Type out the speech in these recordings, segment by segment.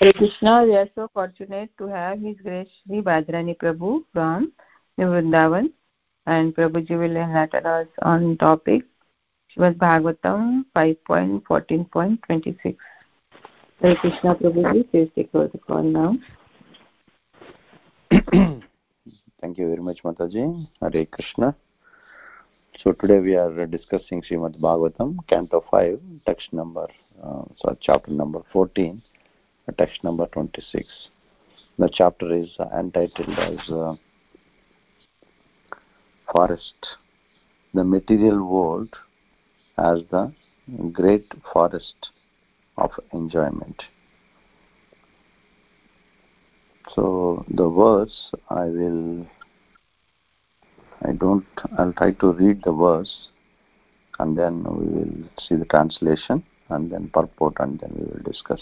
Hare Krishna, we are so fortunate to have His Grace Shri Badrani Prabhu from Vrindavan and Prabhuji will enlighten us on topic Srimad Bhagavatam 5.14.26. Hare Krishna Prabhuji, please take over the call now. Thank you very much, Mataji. Hare Krishna. So today we are discussing Srimad Bhagavatam, Canto 5, text number, uh, so chapter number 14, text number 26. The chapter is entitled as uh, Forest. The material world as the great forest of enjoyment. So the verse I will I don't I'll try to read the verse and then we will see the translation and then purport and then we will discuss.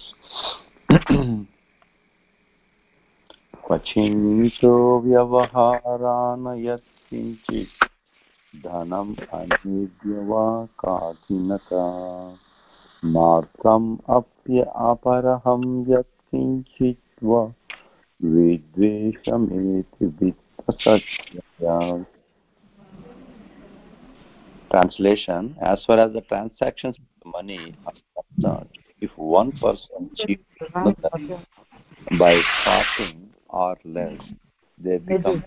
क्वचिन्तो व्यवहारान् यत्किञ्चित् धनम् अनिद्य वा काठिनता। मार्गम् अप्य अपरहं यत्किञ्चित् वा विद्वेषमेति Translation As far as the transactions of money are concerned, if one person cheats by parting or less, they become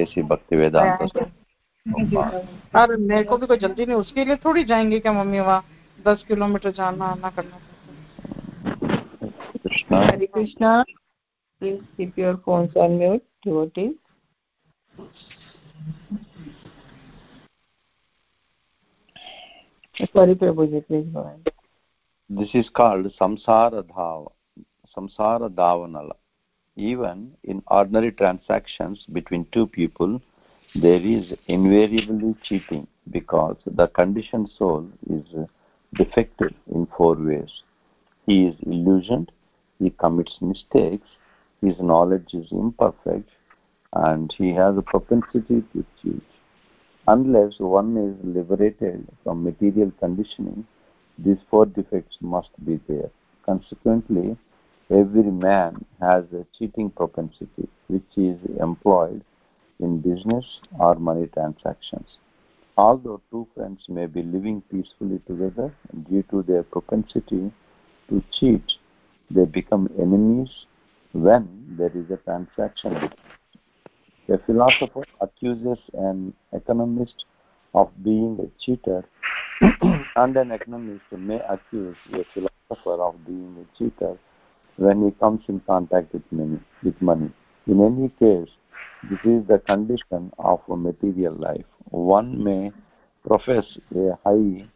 ऐसी भक्ति वेदांत और मेरे को भी कोई जल्दी नहीं उसके लिए थोड़ी जाएँगे क्या मम्मी वहाँ दस किलोमीटर जाना आना करना Krishna Hare Krishna, please keep your phones on mute, devotees. This is called samsara dhava, samsara dhavanala. Even in ordinary transactions between two people, there is invariably cheating because the conditioned soul is defective in four ways. He is illusioned, he commits mistakes, his knowledge is imperfect, and he has a propensity to cheat. Unless one is liberated from material conditioning, these four defects must be there. Consequently, every man has a cheating propensity which is employed in business or money transactions. Although two friends may be living peacefully together, due to their propensity to cheat, they become enemies when there is a transaction between a philosopher accuses an economist of being a cheater, and an economist may accuse a philosopher of being a cheater when he comes in contact with money. With money. In any case, this is the condition of a material life. One may profess a high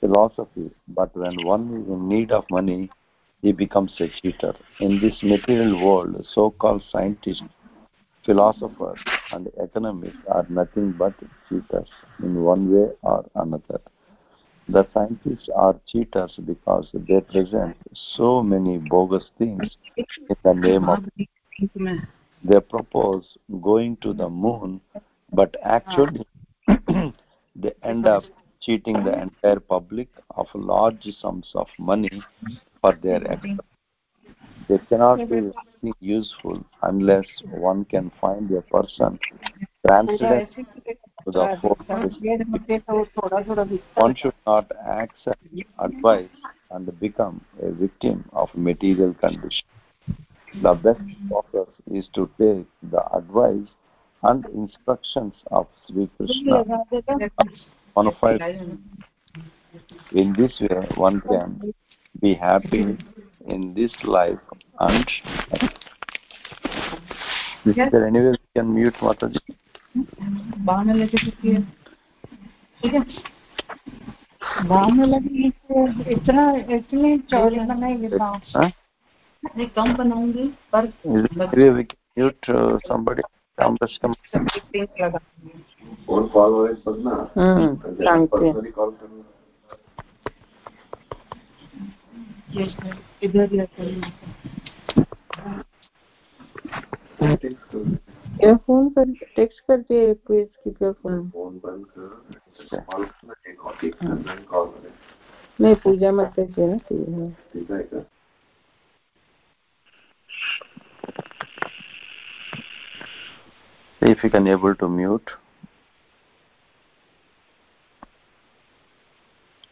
philosophy, but when one is in need of money, he becomes a cheater. In this material world, so-called scientists philosophers and economists are nothing but cheaters in one way or another. The scientists are cheaters because they present so many bogus things in the name of. They propose going to the moon, but actually they end up cheating the entire public of large sums of money for their mm-hmm. experiments. They cannot do anything useful unless one can find a person transcendent to the force. One should not accept advice and become a victim of material condition. The best focus is to take the advice and instructions of Sri Krishna. In this way, one can be happy in this life and is yes. there anyway we can mute mataji? बाण लगे ठीक है? बाण लगे इतना इतने चौड़े बनाएँगे तो बाण हाँ? कम बनाऊँगी पर mute uh, somebody? Down the stem और कॉल वाले सब ना? हम्म पर्सनली कॉल करना। यस इधर लगा your phone पर टेक्स्ट करके please keep your phone phone बंद कर नहीं पूजा मत कीजिए ना ठीक है if you can able to mute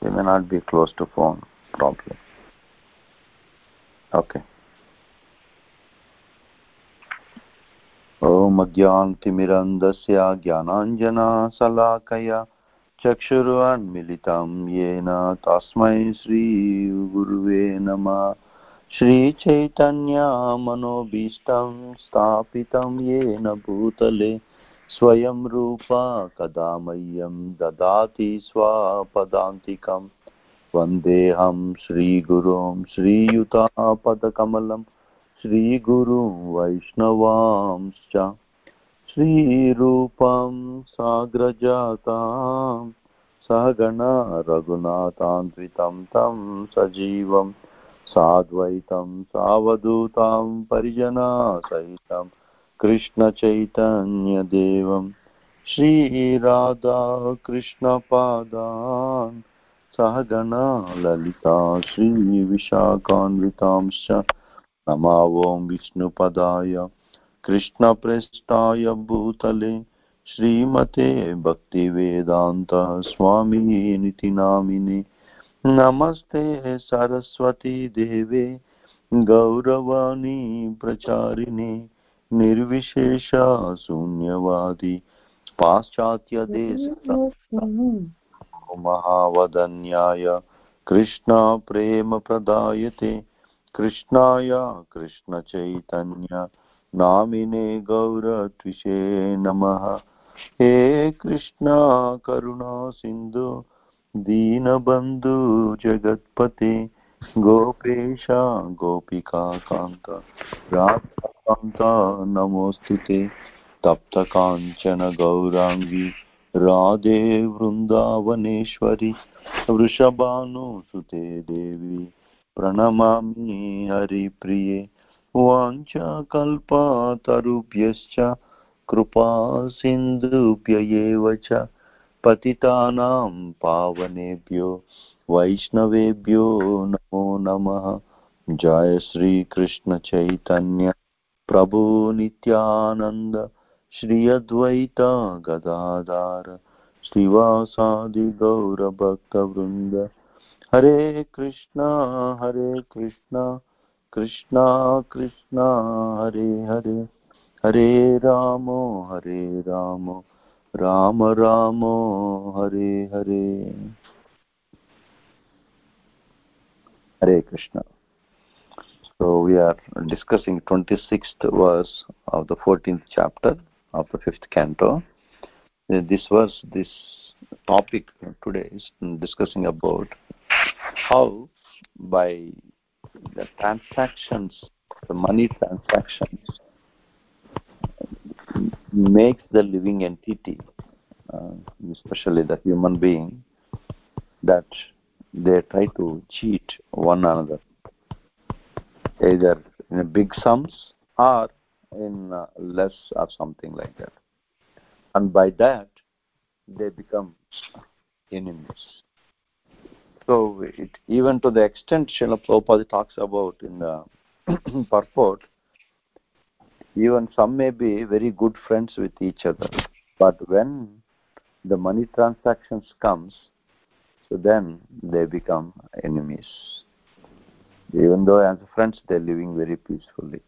they may not be close to phone properly okay ॐ अज्ञान्तिमिरन्दस्य ज्ञानाञ्जनाशलाकया चक्षुरुन्मिलितं येन तस्मै श्रीगुरुवे नमः। श्रीचैतन्यामनोभीष्टं स्थापितं येन भूतले स्वयं रूपा कदा मह्यं ददाति स्वपदान्तिकं। वन्देऽहं श्रीगुरुं श्रीयुतापदकमलं श्रीगुरुं वैष्णवांश्च श्रीरूपं साग्रजातां सहगणा रघुनाथान्वितं तं सजीवम् साद्वैतं सावधूतां परिजनासहितं कृष्णचैतन्यदेवं श्रीराधाकृष्णपादान् सहगणा ललिता श्रीविशाखान्वितांश्च नमावों विष्णुपदाय कृष्णप्रेष्ठाय भूतले श्रीमते भक्तिवेदान्त स्वामिनिति नामिने नमस्ते सरस्वती देवे गौरवाणी प्रचारिणे निर्विशेष शून्यवादी पाश्चात्यदेश महावदन्याय कृष्णप्रेमप्रदायते कृष्णाय कृष्णचैतन्य नामिने गौरत्विषे नमः। हे कृष्णा, करुणा सिन्धु, दीनबन्धु, जगत्पते, गोपेश गोपिकान्त राधाकान्त नमोऽस्तु ते। तप्तकाञ्चन गौराङ्गी, राधे वृन्दावनेश्वरि, वृषभानुसुते देवी। प्रणमामि हरिप्रिये। वाञ्छाकल्पतरुभ्यश्च कृपा सिन्धुभ्य एव च, पतितानां पावनेभ्यो, वैष्णवेभ्यो नमो नमः। जय श्रीकृष्ण चैतन्य। प्रभु नित्यानन्द श्री अद्वैत गदाधार, श्रीवासादि गौरभक्तवृन्द। हरे कृष्णा हरे कृष्णा कृष्णा कृष्णा हरे हरे हरे रामो हरे रामो Ram Ram Hare Hare hare krishna so we are discussing 26th verse of the 14th chapter of the 5th canto this verse this topic today is discussing about how by the transactions the money transactions makes the living entity uh, especially the human being that they try to cheat one another. Either in big sums or in uh, less or something like that. And by that they become enemies so it, even to the extent Srila Prabhupada talks about in the purport even some may be very good friends with each other. But when the money transactions comes so then they become enemies. Even though as friends they're living very peacefully.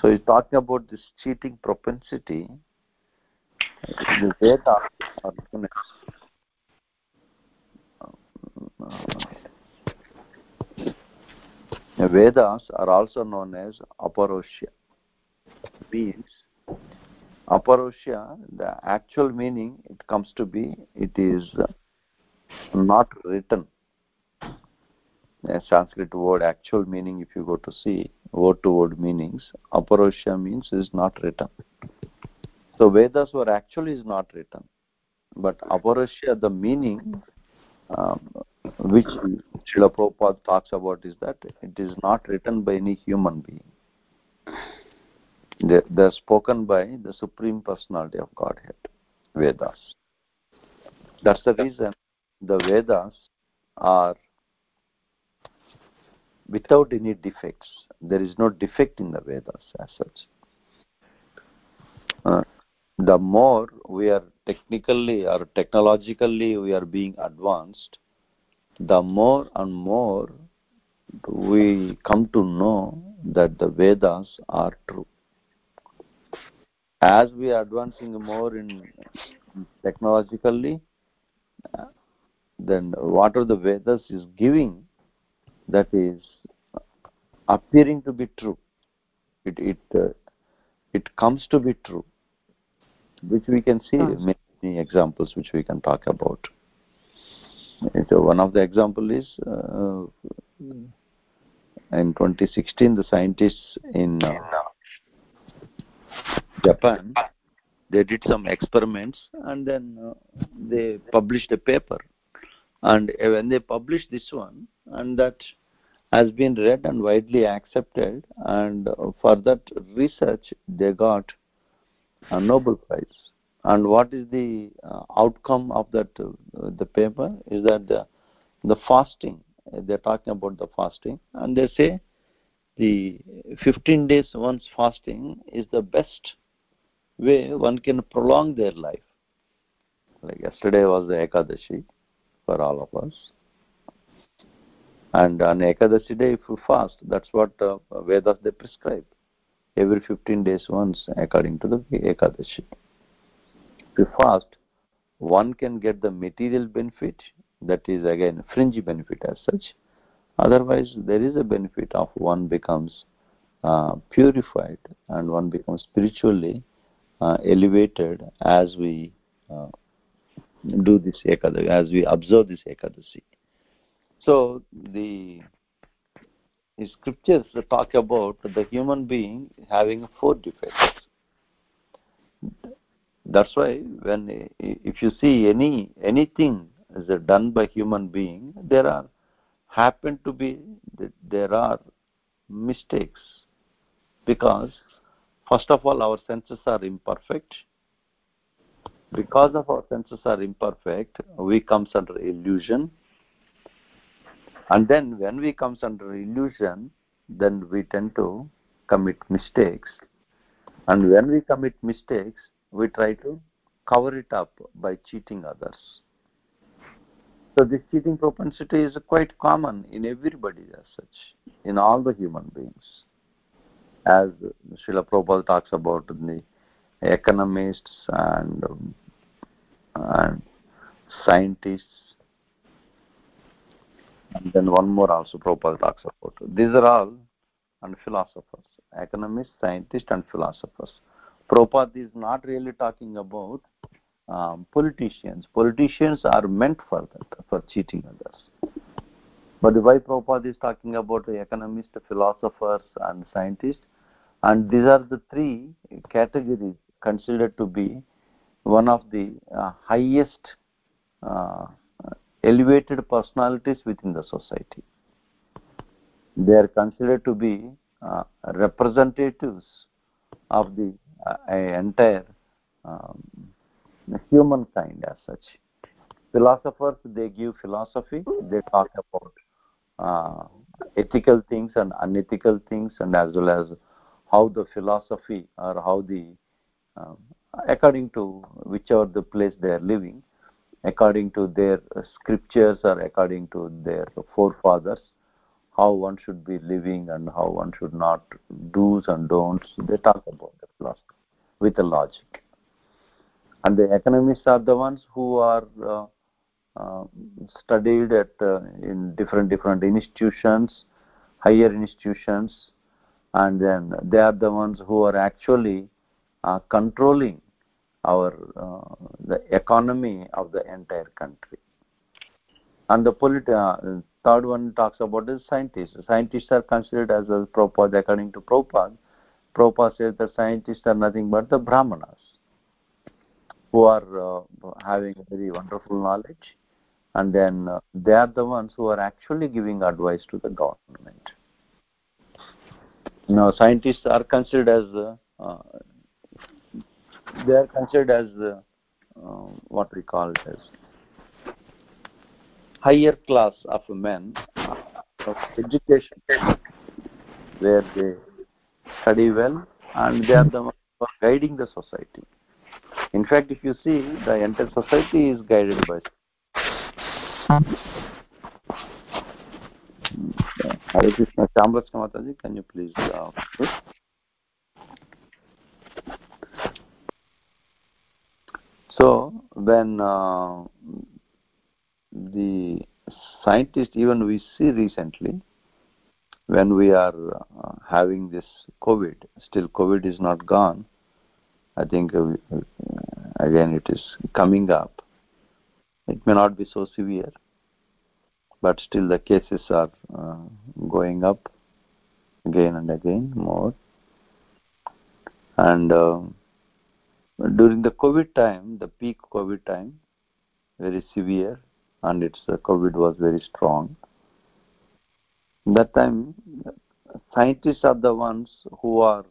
So he's talking about this cheating propensity the Vedas are Vedas are also known as aparosya means aparosya the actual meaning it comes to be it is not written. A sanskrit word actual meaning if you go to see word to word meanings aparosya means is not written. So vedas were actually is not written. But aparosya the meaning um, which Srila Prabhupada talks about is that it is not written by any human being they, they're spoken by the supreme personality of godhead vedas that's the reason the vedas are without any defects. There is no defect in the Vedas as such. Uh, the more we are technically or technologically we are being advanced, the more and more we come to know that the Vedas are true. As we are advancing more in technologically, then what are the Vedas is giving, that is appearing to be true. It it uh, it comes to be true, which we can see many, many examples which we can talk about. So one of the example is uh, in 2016 the scientists in uh, Japan they did some experiments and then uh, they published a paper. And when they published this one and that has been read and widely accepted and for that research they got a nobel prize and what is the uh, outcome of that uh, the paper is that the the fasting they're talking about the fasting and they say the 15 days once fasting is the best way one can prolong their life. Like yesterday was the ekadashi for all of us. And on ekadashi day if you fast that's what uh, vedas they prescribe. Every 15 days once according to the ekadashi you fast one can get the material benefit that is again fringe benefit as such. Otherwise there is a benefit of one becomes uh, purified and one becomes spiritually uh, elevated as we uh, do this ekadashi as we observe this ekadashi. So the scriptures talk about the human being having four defects that's why when if you see any anything is done by human being there are happen to be there are mistakes. Because first of all our senses are imperfect. Because of our senses are imperfect we comes under illusion. And then when we comes under illusion then we tend to commit mistakes. And when we commit mistakes we try to cover it up by cheating others so this cheating propensity is quite common in everybody as such in all the human beings as Srila Prabhupada talks about the economists and, um, and scientists and then one more also Prabhupada talks about. These are all and philosophers, economists, scientists and philosophers. Prabhupada is not really talking about um, politicians. Politicians are meant for that, for cheating others. But why Prabhupada is talking about the economists, philosophers and scientists and these are the three categories considered to be one of the uh, highest uh, elevated personalities within the society. They are considered to be uh, representatives of the entire um, humankind as such. Philosophers, they give philosophy, they talk about uh, ethical things and unethical things and as well as how the philosophy or how the um, according to whichever the place they are living according to their scriptures or according to their forefathers how one should be living and how one should not do's and don'ts. They talk about the philosophy with a logic. And the economists are the ones who are uh, uh, studied at uh, in different different institutions higher institutions. And then they are the ones who are actually uh, controlling our uh, the economy of the entire country and the uh, third one talks about the scientists. Scientists are considered as a Prabhupada according to Prabhupada. Prabhupada says the scientists are nothing but the brahmanas who are uh, having very wonderful knowledge. And then uh, they are the ones who are actually giving advice to the government. Know scientists are considered as uh, they are considered as uh, what we call as higher class of men of education where they study well and they are the ones who are guiding the society. In fact, if you see, the entire society is guided by. Hare Krishna, can you please uh, So when uh, the scientists, even we see recently, when we are uh, having this COVID, still COVID is not gone. I think uh, again it is coming up. It may not be so severe, but still the cases are uh, going up again and again more. And uh, during the COVID time, the peak COVID time, very severe, and its uh, COVID was very strong. That time, scientists are the ones who are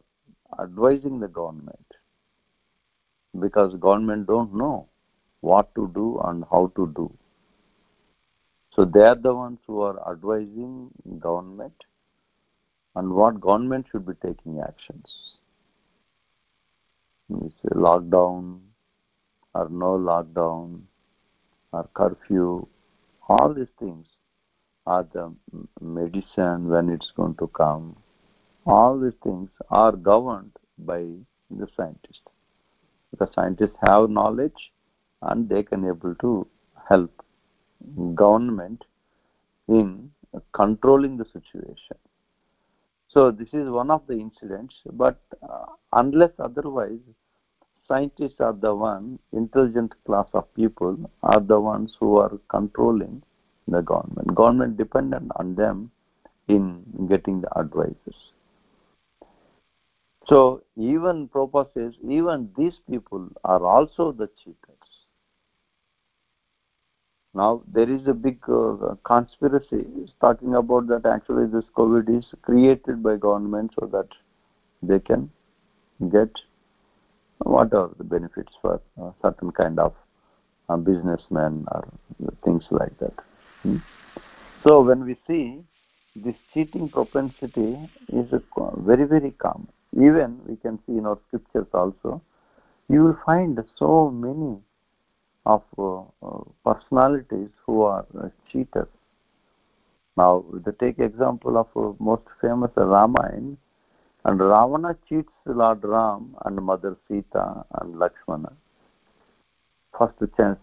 advising the government because government don't know what to do and how to do. So they are the ones who are advising government and what government should be taking actions say lockdown or no lockdown or curfew, all these things are the medicine when it's going to come. All these things are governed by the scientists. The scientists have knowledge and they can able to help government in controlling the situation. So this is one of the incidents, but uh, unless otherwise, scientists are the one, intelligent class of people are the ones who are controlling the government. Government dependent on them in getting the advices. So even Prabhupada says, even these people are also the cheaters. Now there is a big uh, conspiracy talking about that actually this COVID is created by government so that they can get what are the benefits for uh, certain kind of uh, businessmen or things like that. Hmm? So when we see this cheating propensity is very very common. Even we can see in our scriptures also, you will find so many of uh, uh personalities who are uh, cheaters. Now, to take example of uh, most famous Ramayana, and Ravana cheats Lord Ram and Mother Sita and Lakshmana. First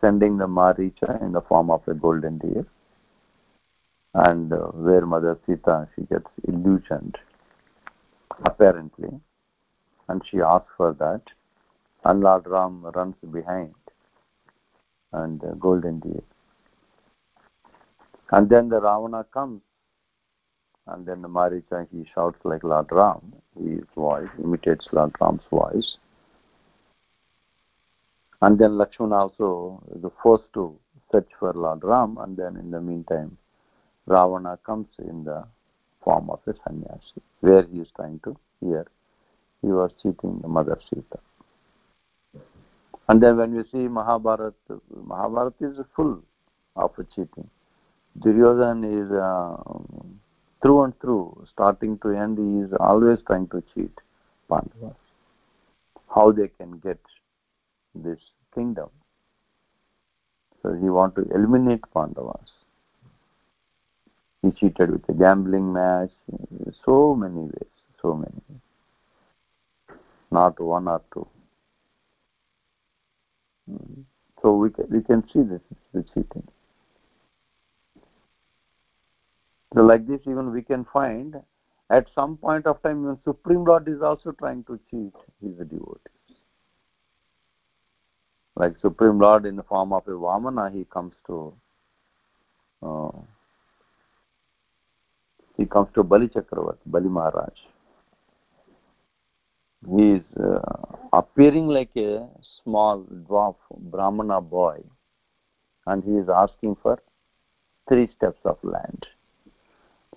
sending the Maricha in the form of a golden deer. And uh, where Mother Sita, she gets illusioned, apparently. And she asks for that. And Lord Ram runs behind and uh, golden deer. And then the Ravana comes and then the Maricha, he shouts like Lord Ram. His voice imitates Lord Ram's voice. And then Lakshmana also is forced to search for Lord Ram, and then in the meantime, Ravana comes in the form of a sannyasi, where he is trying to hear. He was cheating the mother Sita. And then when we see Mahabharata, Mahabharata is full of cheating. Duryodhana is uh, through and through, starting to end, he is always trying to cheat Pandavas. How they can get this kingdom. So he want to eliminate Pandavas. He cheated with a gambling match, so many ways, so many. Not one or two. Hmm. So we can, we can see this, the cheating. So like this, even we can find at some point of time, even Supreme Lord is also trying to cheat his devotees. Like Supreme Lord in the form of a Vamana, he comes to uh, he comes to Bali Chakravarti, Bali Maharaj. He is uh, appearing like a small dwarf Brahmana boy, and he is asking for three steps of land.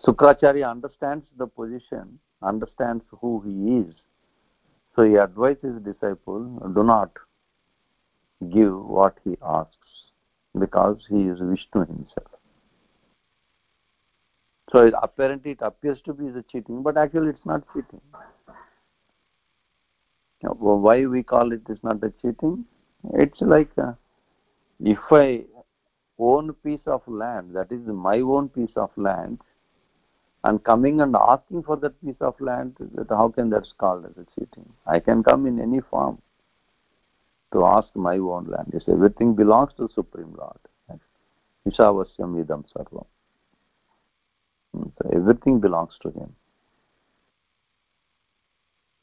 Sukracharya understands the position, understands who he is. So he advises his disciple, do not give what he asks, because he is Vishnu himself. So it, apparently it appears to be the cheating, but actually it's not cheating. Why we call it is not a cheating? It's like uh, if I own piece of land, that is my own piece of land, and coming and asking for that piece of land, that how can that's called as a cheating? I can come in any form to ask my own land. Yes, everything belongs to Supreme Lord. Ishavasyam idam sarvam. Hmm, so everything belongs to him.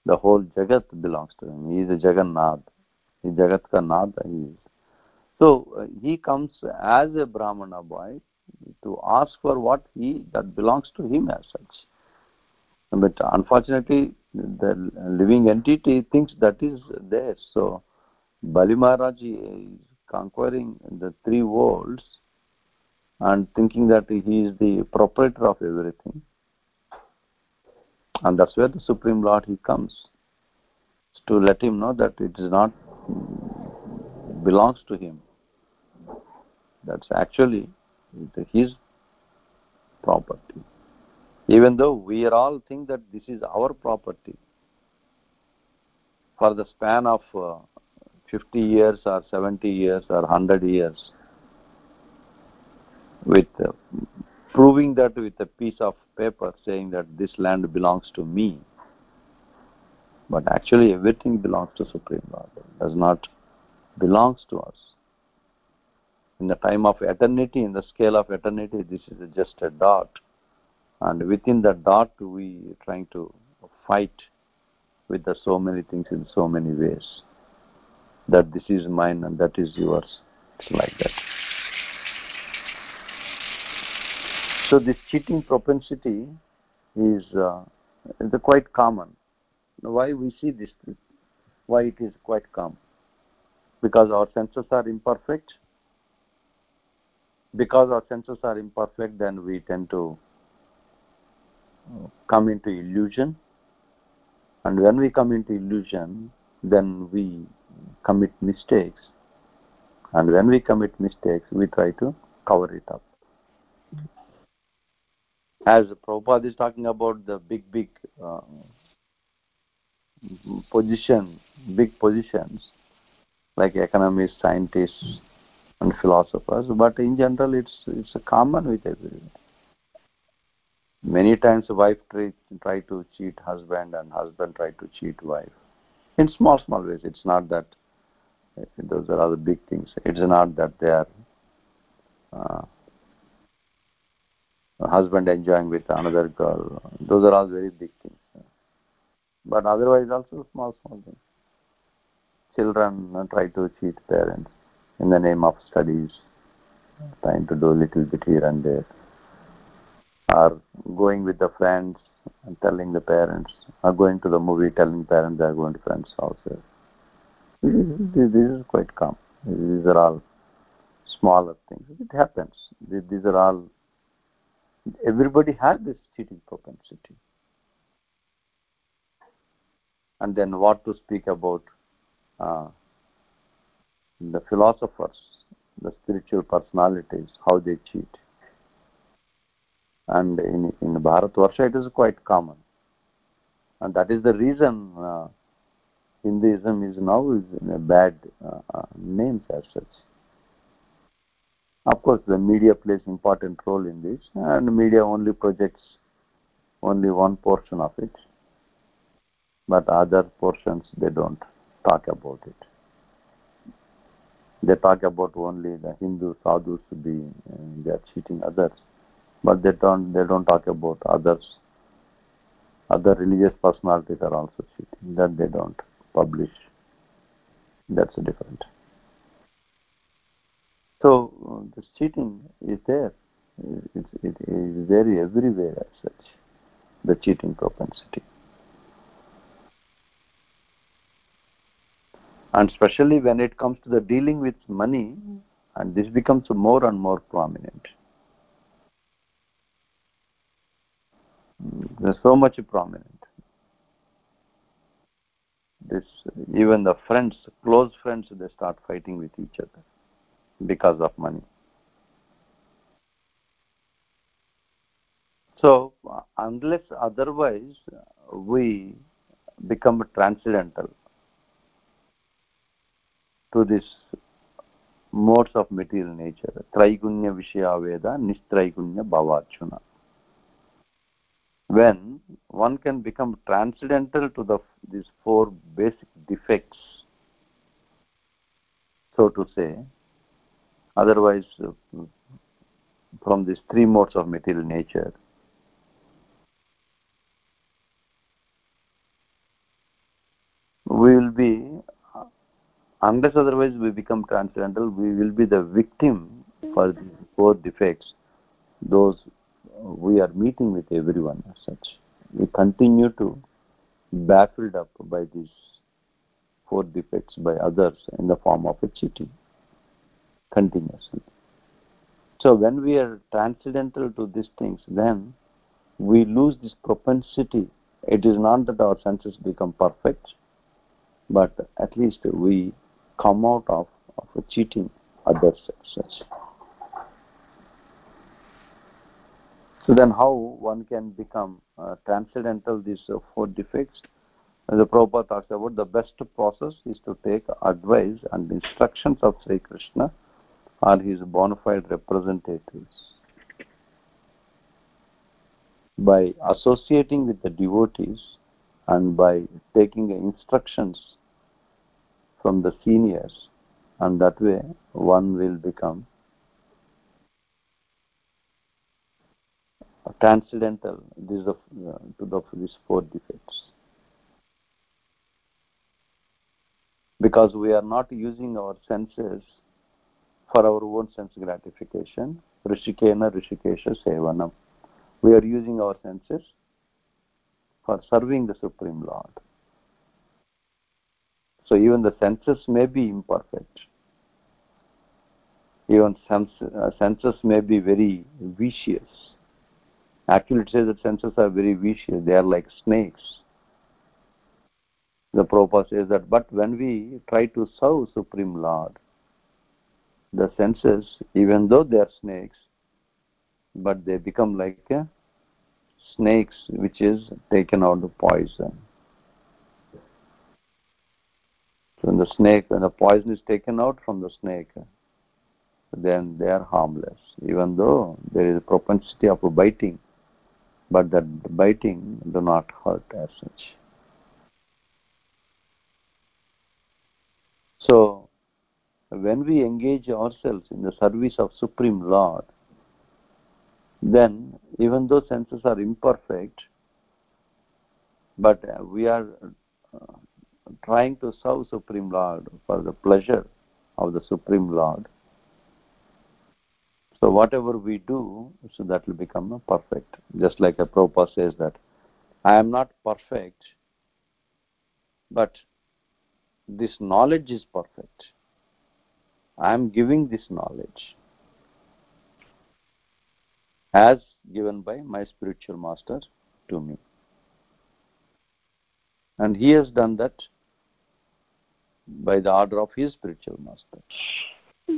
The whole Jagat belongs to him. He is a Jagannath. He Jagat ka Nath. He is. So uh, he comes as a Brahmana boy to ask for what he that belongs to him as such. But unfortunately, the living entity thinks that is there. So Bali Maharaj is conquering the three worlds and thinking that he is the proprietor of everything. And that's where the Supreme Lord he comes to let him know that it is not belongs to him. That's actually his property. Even though we are all think that this is our property, for the span of uh, 50 years or 70 years or 100 years, with uh, proving that with a piece of paper saying that this land belongs to me. But actually everything belongs to Supreme Lord. It does not belongs to us. In the time of eternity, in the scale of eternity, this is just a dot. And within the dot, we are trying to fight with the so many things in so many ways. That this is mine and that is yours. It's like that. So this cheating propensity is, uh, is quite common. Why we see this? Why it is quite common? Because our senses are imperfect. Because our senses are imperfect, then we tend to come into illusion. And when we come into illusion, then we commit mistakes. And when we commit mistakes, we try to cover it up as Prabhupada is talking about the big, big uh, position, big positions like economists, scientists, and philosophers, but in general, it's it's common with everyone. Many times, wife try, try to cheat husband, and husband try to cheat wife. In small, small ways. It's not that those are other big things. It's not that they are uh, husband enjoying with another girl. Those are all very big things. But otherwise also small, small things. Children try to cheat parents in the name of studies, trying to do a little bit here and there. Or going with the friends and telling the parents, or going to the movie telling parents they are going to friends' house. This is, this is quite common. These are all smaller things. It happens. These are all everybody has this cheating propensity. And then what to speak about uh, the philosophers, the spiritual personalities, how they cheat. And in, in Bharatvarsha it is quite common. And that is the reason uh, Hinduism is now is in a bad uh, uh names as such. Of course, the media plays important role in this, and media only projects only one portion of it, but other portions they don't talk about it. They talk about only the Hindu sadhus being uh, they are cheating others, but they don't they don't talk about others. Other religious personalities are also cheating. That they don't publish. That's different. So uh, this cheating is there. It, it is very everywhere as such, the cheating propensity. And especially when it comes to the dealing with money, hmm. and this becomes more and more prominent. Hmm, there's so much prominent. This even the friends, close friends, they start fighting with each other because of money. So, unless otherwise, we become transcendental to this modes of material nature. Traigunya Vishaya Veda, Nistraigunya Bhavarjuna. When one can become transcendental to the these four basic defects, so to say, otherwise uh, from these three modes of material nature, we will be unless otherwise we become transcendental we will be the victim for mm-hmm. the four defects those uh, we are meeting with everyone as such. We continue to baffled up by these four defects by others in the form of a cheating continuously. So when we are transcendental to these things then we lose this propensity. It is not that our senses become perfect but at least we come out of, of cheating others such. So then how one can become uh, transcendental these uh, four defects? the Prabhupada talks about the best process is to take advice and instructions of Sri Krishna or his bona fide representatives. By associating with the devotees and by taking instructions from the seniors and that way one will become transcendental this of, uh, to the, these four defects. Because we are not using our senses for our own sense gratification rishikena rishikesha sevanam. We are using our senses for serving the supreme lord so even the senses may be imperfect. Even sense, uh, senses may be very vicious. Actually, it says that senses are very vicious. They are like snakes. The Prabhupada says that, but when we try to serve Supreme Lord, the senses, even though they are snakes, but they become like uh, snakes which is taken out the poison. When the snake, when the poison is taken out from the snake, then they are harmless, even though there is a propensity of biting, but that biting do not hurt as such. So, when we engage ourselves in the service of Supreme Lord, then even though senses are imperfect, but we are trying to serve Supreme Lord for the pleasure of the Supreme Lord. So whatever we do, so that will become perfect. Just like a Prabhupada says that, I am not perfect, but this knowledge is perfect. I am giving this knowledge as given by my spiritual master to me. And he has done that by the order of his spiritual master.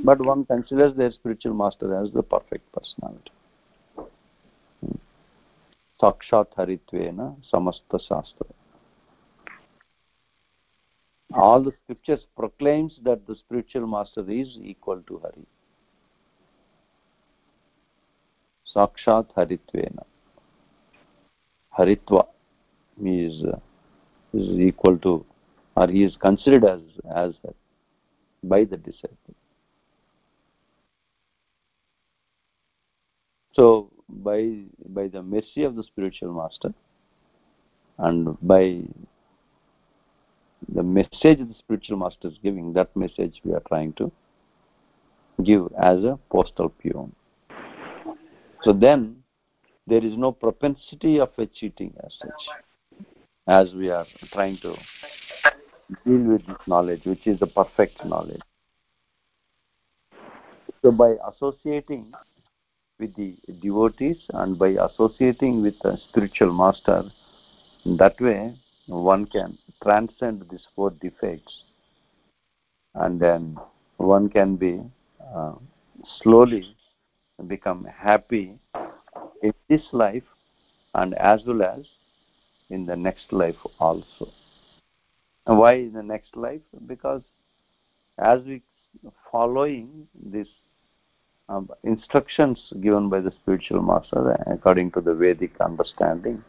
But one considers their spiritual master as the perfect personality. Hmm. Sakshat Haritvena Samasta Shastra. All the scriptures proclaims that the spiritual master is equal to Hari. Sakshat Haritvena. Haritva is, uh, is equal to or he is considered as as that by the disciple. So by by the mercy of the spiritual master and by the message the spiritual master is giving that message we are trying to give as a postal peon. So then there is no propensity of a cheating as such as we are trying to deal with this knowledge, which is the perfect knowledge. So by associating with the devotees and by associating with the spiritual master, that way one can transcend these four defects and then one can be uh, slowly become happy in this life and as well as in the next life also. Why in the next life? Because as we following these um, instructions given by the spiritual master according to the Vedic understanding,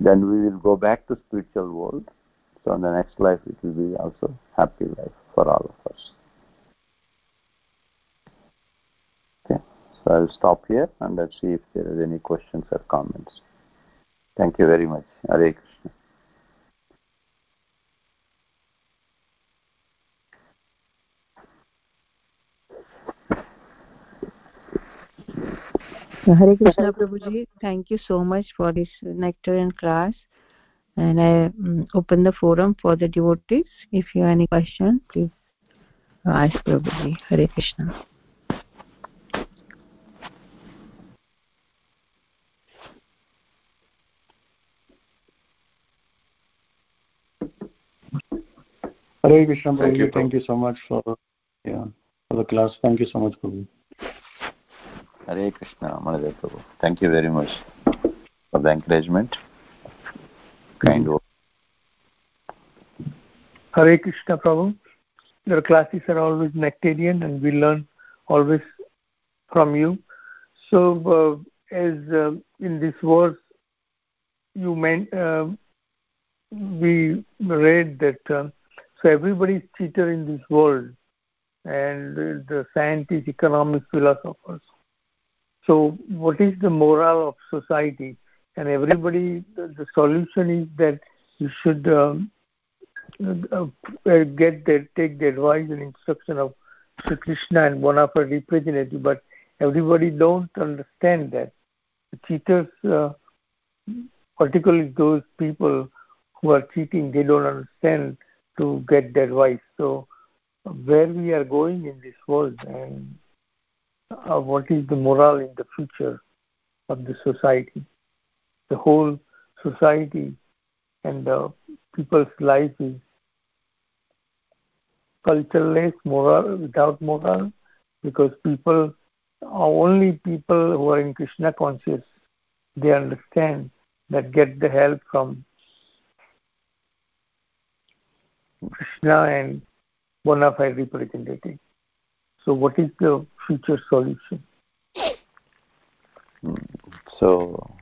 then we will go back to spiritual world. So in the next life it will be also happy life for all of us. Okay, so I'll stop here and let's see if there is any questions or comments. Thank you very much. Hare Krishna. Hare Krishna Prabhuji, thank you so much for this nectarian class. And I um, open the forum for the devotees. If you have any question, please ask Prabhuji. Hare Krishna. Hare Krishna Prabhu. Thank you, Thank you so much for yeah for the class. Thank you so much, Prabhu. Hare Krishna, Manadev Prabhu. Thank you very much for the encouragement. Kind word. Hare Krishna Prabhu. Your classes are always nectarian and we learn always from you. So, uh, as uh, in this verse, you meant, uh, we read that uh, so everybody is cheater in this world, and the scientists, economists, philosophers. So, what is the moral of society? And everybody, the, the solution is that you should um, uh, get the take the advice and instruction of Sri Krishna and one of our representative, but everybody don't understand that. The cheaters, uh, particularly those people who are cheating, they don't understand to get the advice. So, where we are going in this world and uh, what is the moral in the future of the society? The whole society and uh, people's life is cultureless, moral, without moral, because people are only people who are in Krishna conscious. They understand that get the help from Krishna and bona fide representative. So, what is the future solution? Hmm. So,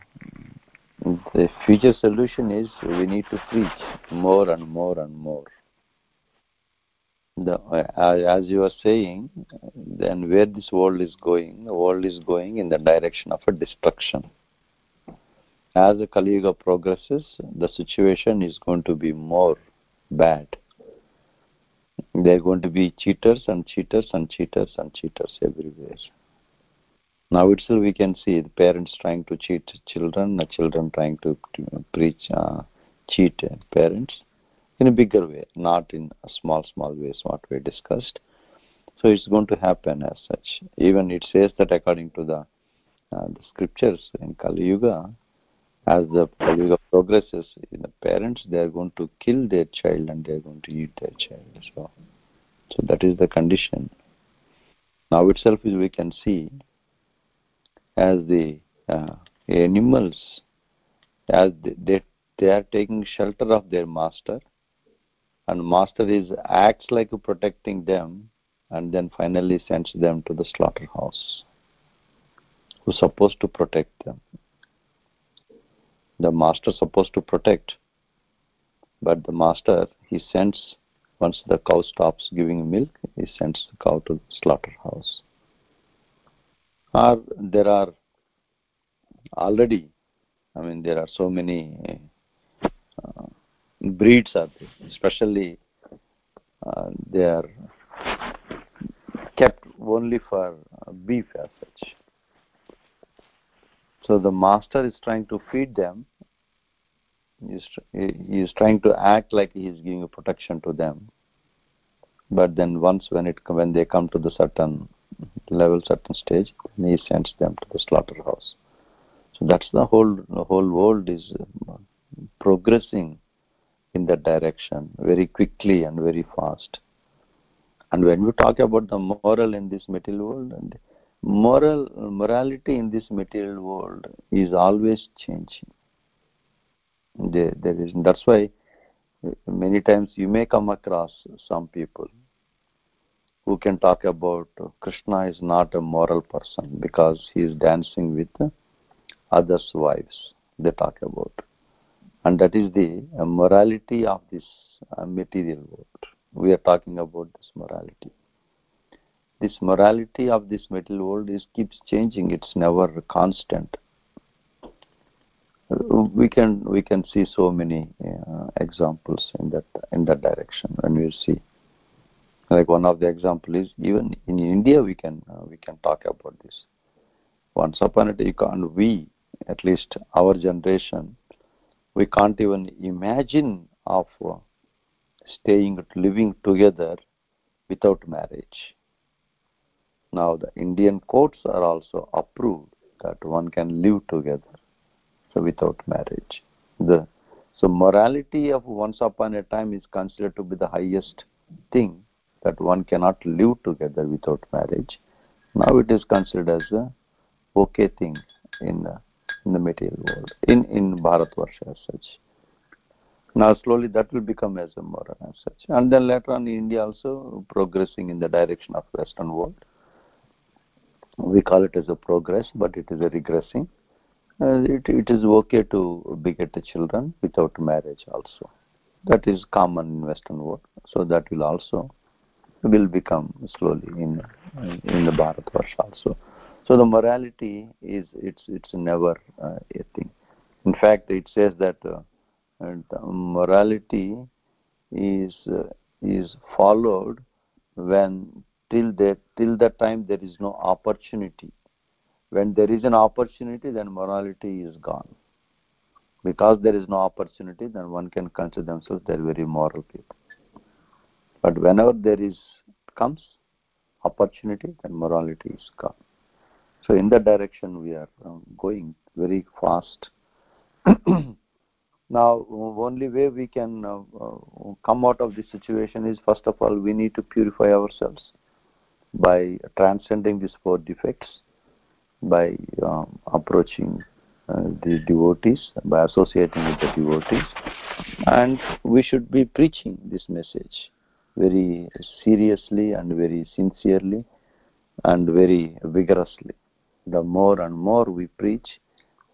the future solution is we need to preach more and more and more. The, uh, as you are saying, then where this world is going, the world is going in the direction of a destruction. As the Kali Yuga progresses, the situation is going to be more bad. There are going to be cheaters and cheaters and cheaters and cheaters everywhere. Now itself we can see the parents trying to cheat children, the children trying to, to preach, uh, cheat parents in a bigger way, not in a small, small ways, what we discussed. So it's going to happen as such. Even it says that according to the, uh, the scriptures in Kali Yuga, as the progresses, the parents they are going to kill their child and they are going to eat their child. So, so that is the condition. Now itself is we can see as the uh, animals, as they, they they are taking shelter of their master, and master is acts like protecting them, and then finally sends them to the slaughterhouse. Who's supposed to protect them? The master is supposed to protect, but the master he sends once the cow stops giving milk, he sends the cow to the slaughterhouse. Or there are already, I mean, there are so many uh, breeds are there, especially uh, they are kept only for beef as such. So the master is trying to feed them. He is, trying to act like he is giving protection to them. But then once when it when they come to the certain level, certain stage, he sends them to the slaughterhouse. So that's the whole the whole world is uh, progressing in that direction very quickly and very fast. And when we talk about the moral in this material world, and moral morality in this material world is always changing. There, there is that's why many times you may come across some people who can talk about krishna is not a moral person because he is dancing with others wives they talk about. And that is the morality of this material world. We are talking about this morality this morality of this metal world is keeps changing. It's never constant. We can we can see so many uh, examples in that in that direction and we see. Like one of the example is even in india we can uh, we can talk about this. Once upon a time we at least our generation we can't even imagine of uh, staying living together without marriage now the indian courts are also approved that one can live together so without marriage. The so morality of once upon a time is considered to be the highest thing that one cannot live together without marriage. Now it is considered as a okay thing in the, in the material world, in in Bharatvarsha as such. Now slowly that will become as a moral as such, and then later on India also progressing in the direction of Western world. We call it as a progress, but it is a regressing uh, it, it is okay to beget the children without marriage also. That is common in Western world. So that will also will become slowly in in the Bharatvarsha also. So the morality is it's it's never uh, a thing. In fact, it says that uh, morality is uh, is followed when till that till that time there is no opportunity. When there is an opportunity then morality is gone. Because there is no opportunity then one can consider themselves they're very moral people. But whenever there is comes opportunity then morality is gone. So in that direction we are um, going very fast. Now only way we can uh, uh, come out of this situation is first of all we need to purify ourselves by transcending these four defects by um, approaching uh, the devotees, by associating with the devotees, and we should be preaching this message very seriously and very sincerely and very vigorously. The more and more we preach,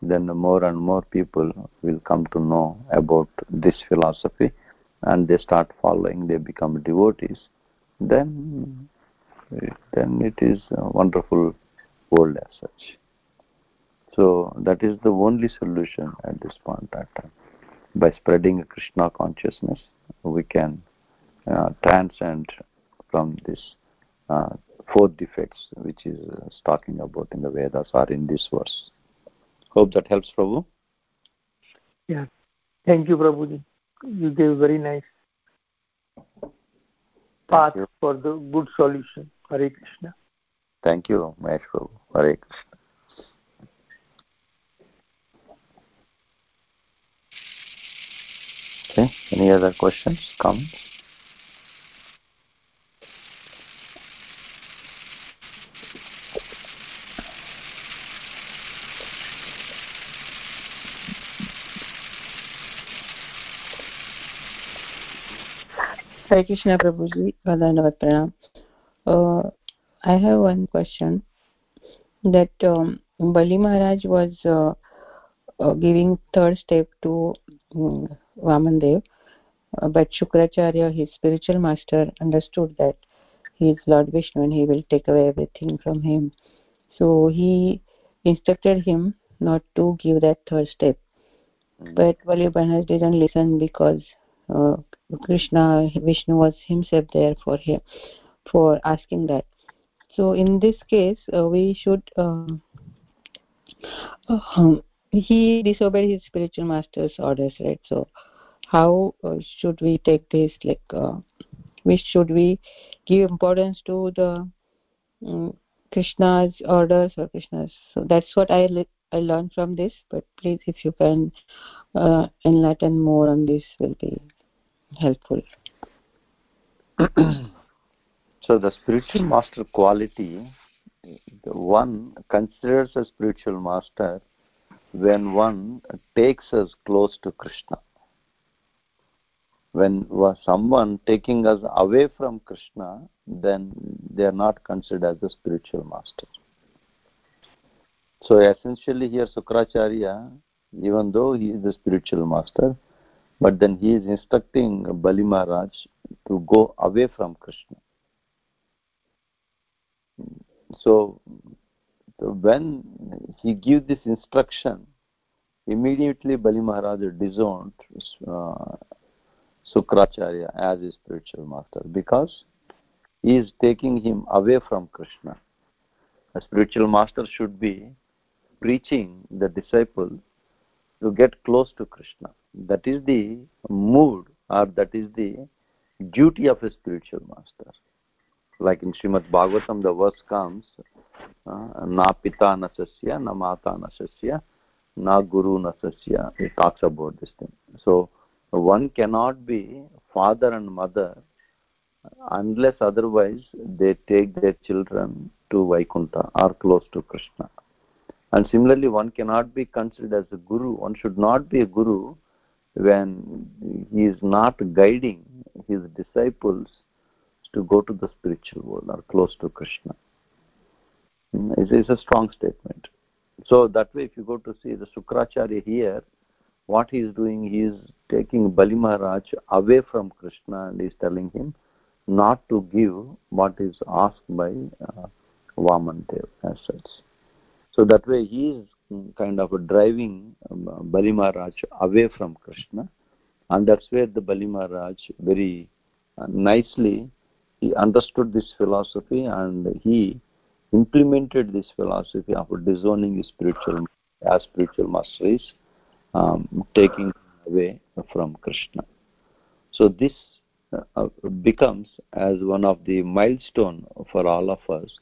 then the more and more people will come to know about this philosophy and they start following, they become devotees, then then it is a wonderful world as such. So that is the only solution at this point at time. By spreading Krishna consciousness, we can uh, transcend from this uh, four defects which is uh, talking about in the Vedas or in this verse. Hope that helps, Prabhu. Yeah. Thank you, Prabhuji. You gave very nice path for the good solution. Hare Krishna. Thank you, Mahesh Prabhu. Hare Krishna. Okay, any other questions, comments? Hare Krishna Prabhuji, Dandavat Pranam. Uh, I have one question that um, Bali Maharaj was uh, uh, giving third step to um, Vamandev, uh, but Shukracharya, his spiritual master, understood that he is Lord Vishnu and he will take away everything from him. So he instructed him not to give that third step. But Bali Maharaj didn't listen because uh, Krishna, Vishnu was himself there for him, for asking that. So in this case uh, we should um, uh, he disobeyed his spiritual master's orders right? So how uh, should we take this? Like uh, which should we give importance to the um, krishna's orders or krishna's? So that's what i i learned from this but please if you can uh, enlighten more on this will be helpful so the spiritual master quality one considers a spiritual master when one takes us close to Krishna. When someone taking us away from Krishna, then they are not considered as a spiritual master. So essentially here Sukracharya, even though he is the spiritual master, but then he is instructing Bali Maharaj to go away from Krishna. So when he gives this instruction, immediately Bali Maharaj disowned uh, Sukracharya as his spiritual master because he is taking him away from Krishna. A spiritual master should be preaching the disciple to get close to Krishna. That is the mood or that is the duty of a spiritual master. Like in Srimad Bhagavatam, the verse comes, uh, na pita na sasya, na mata na sasya, na guru na sasya. It talks about this thing. So one cannot be father and mother unless otherwise they take their children to Vaikuntha or close to Krishna. And similarly, one cannot be considered as a guru. One should not be a guru when he is not guiding his disciples to go to the spiritual world or close to Krishna. It's, a strong statement. So that way, if you go to see the Sukracharya here, what he is doing, he is taking Bali Maharaj away from Krishna and he is telling him not to give what is asked by uh, Vamandev as such. So that way he is kind of driving um, Bali Maharaj away from Krishna and that's where the Bali Maharaj very uh, nicely he understood this philosophy and he implemented this philosophy of disowning spiritual as spiritual masteries, um, taking away from Krishna. So this uh, becomes as one of the milestone for all of us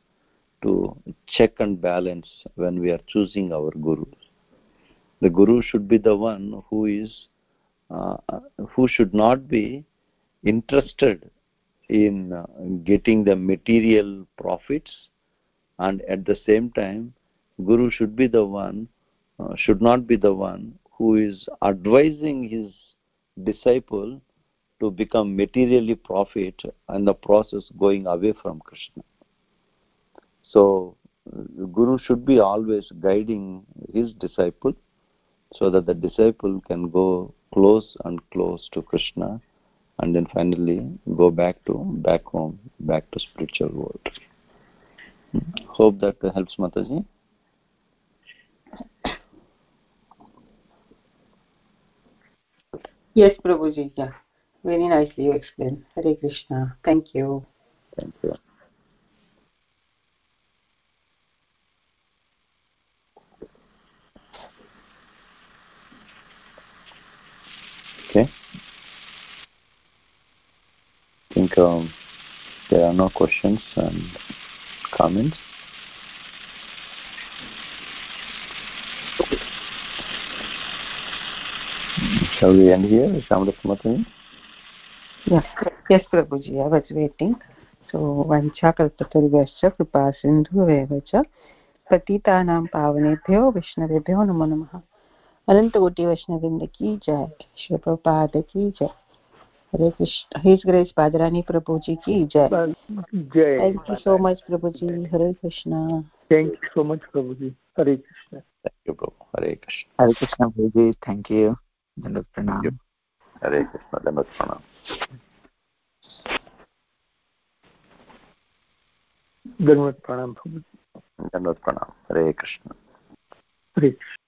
to check and balance when we are choosing our gurus. The guru should be the one who is uh, who should not be interested in uh, getting the material profits and at the same time guru should be the one uh, should not be the one who is advising his disciple to become materially profit and the process going away from krishna. So guru should be always guiding his disciple so that the disciple can go close and close to krishna and then finally go back to back home back to spiritual world. Hope that helps mataji. Yes prabhuji yeah. Very nicely you explained. Hare krishna. Thank you. Thank you okay I think um, there are no questions and comments. Shall we end here, Shamrat Yes, yes, Prabhuji, I was waiting. So, vanchakalpatarvyascha कृपा सिन्धुरेव च पतितानां पावनेभ्यो विष्णवेभ्यो नमो नमः अनन्तकोटि वैष्णवृन्द की जय शिवप्रपाद की जय Hare Krishna. His Grace Badrani Prabhuji ki jai. jai. Thank you so much Prabhuji. Hare Krishna. Thank you so much Prabhuji. Hare Krishna. Thank you Prabhu. Hare Krishna. Hare Krishna Prabhuji. Thank you. Dandat Pranam. Hare Krishna. Dandat Pranam. Dandat Pranam Prabhuji. Dandat Pranam. Hare Krishna. Hare Krishna.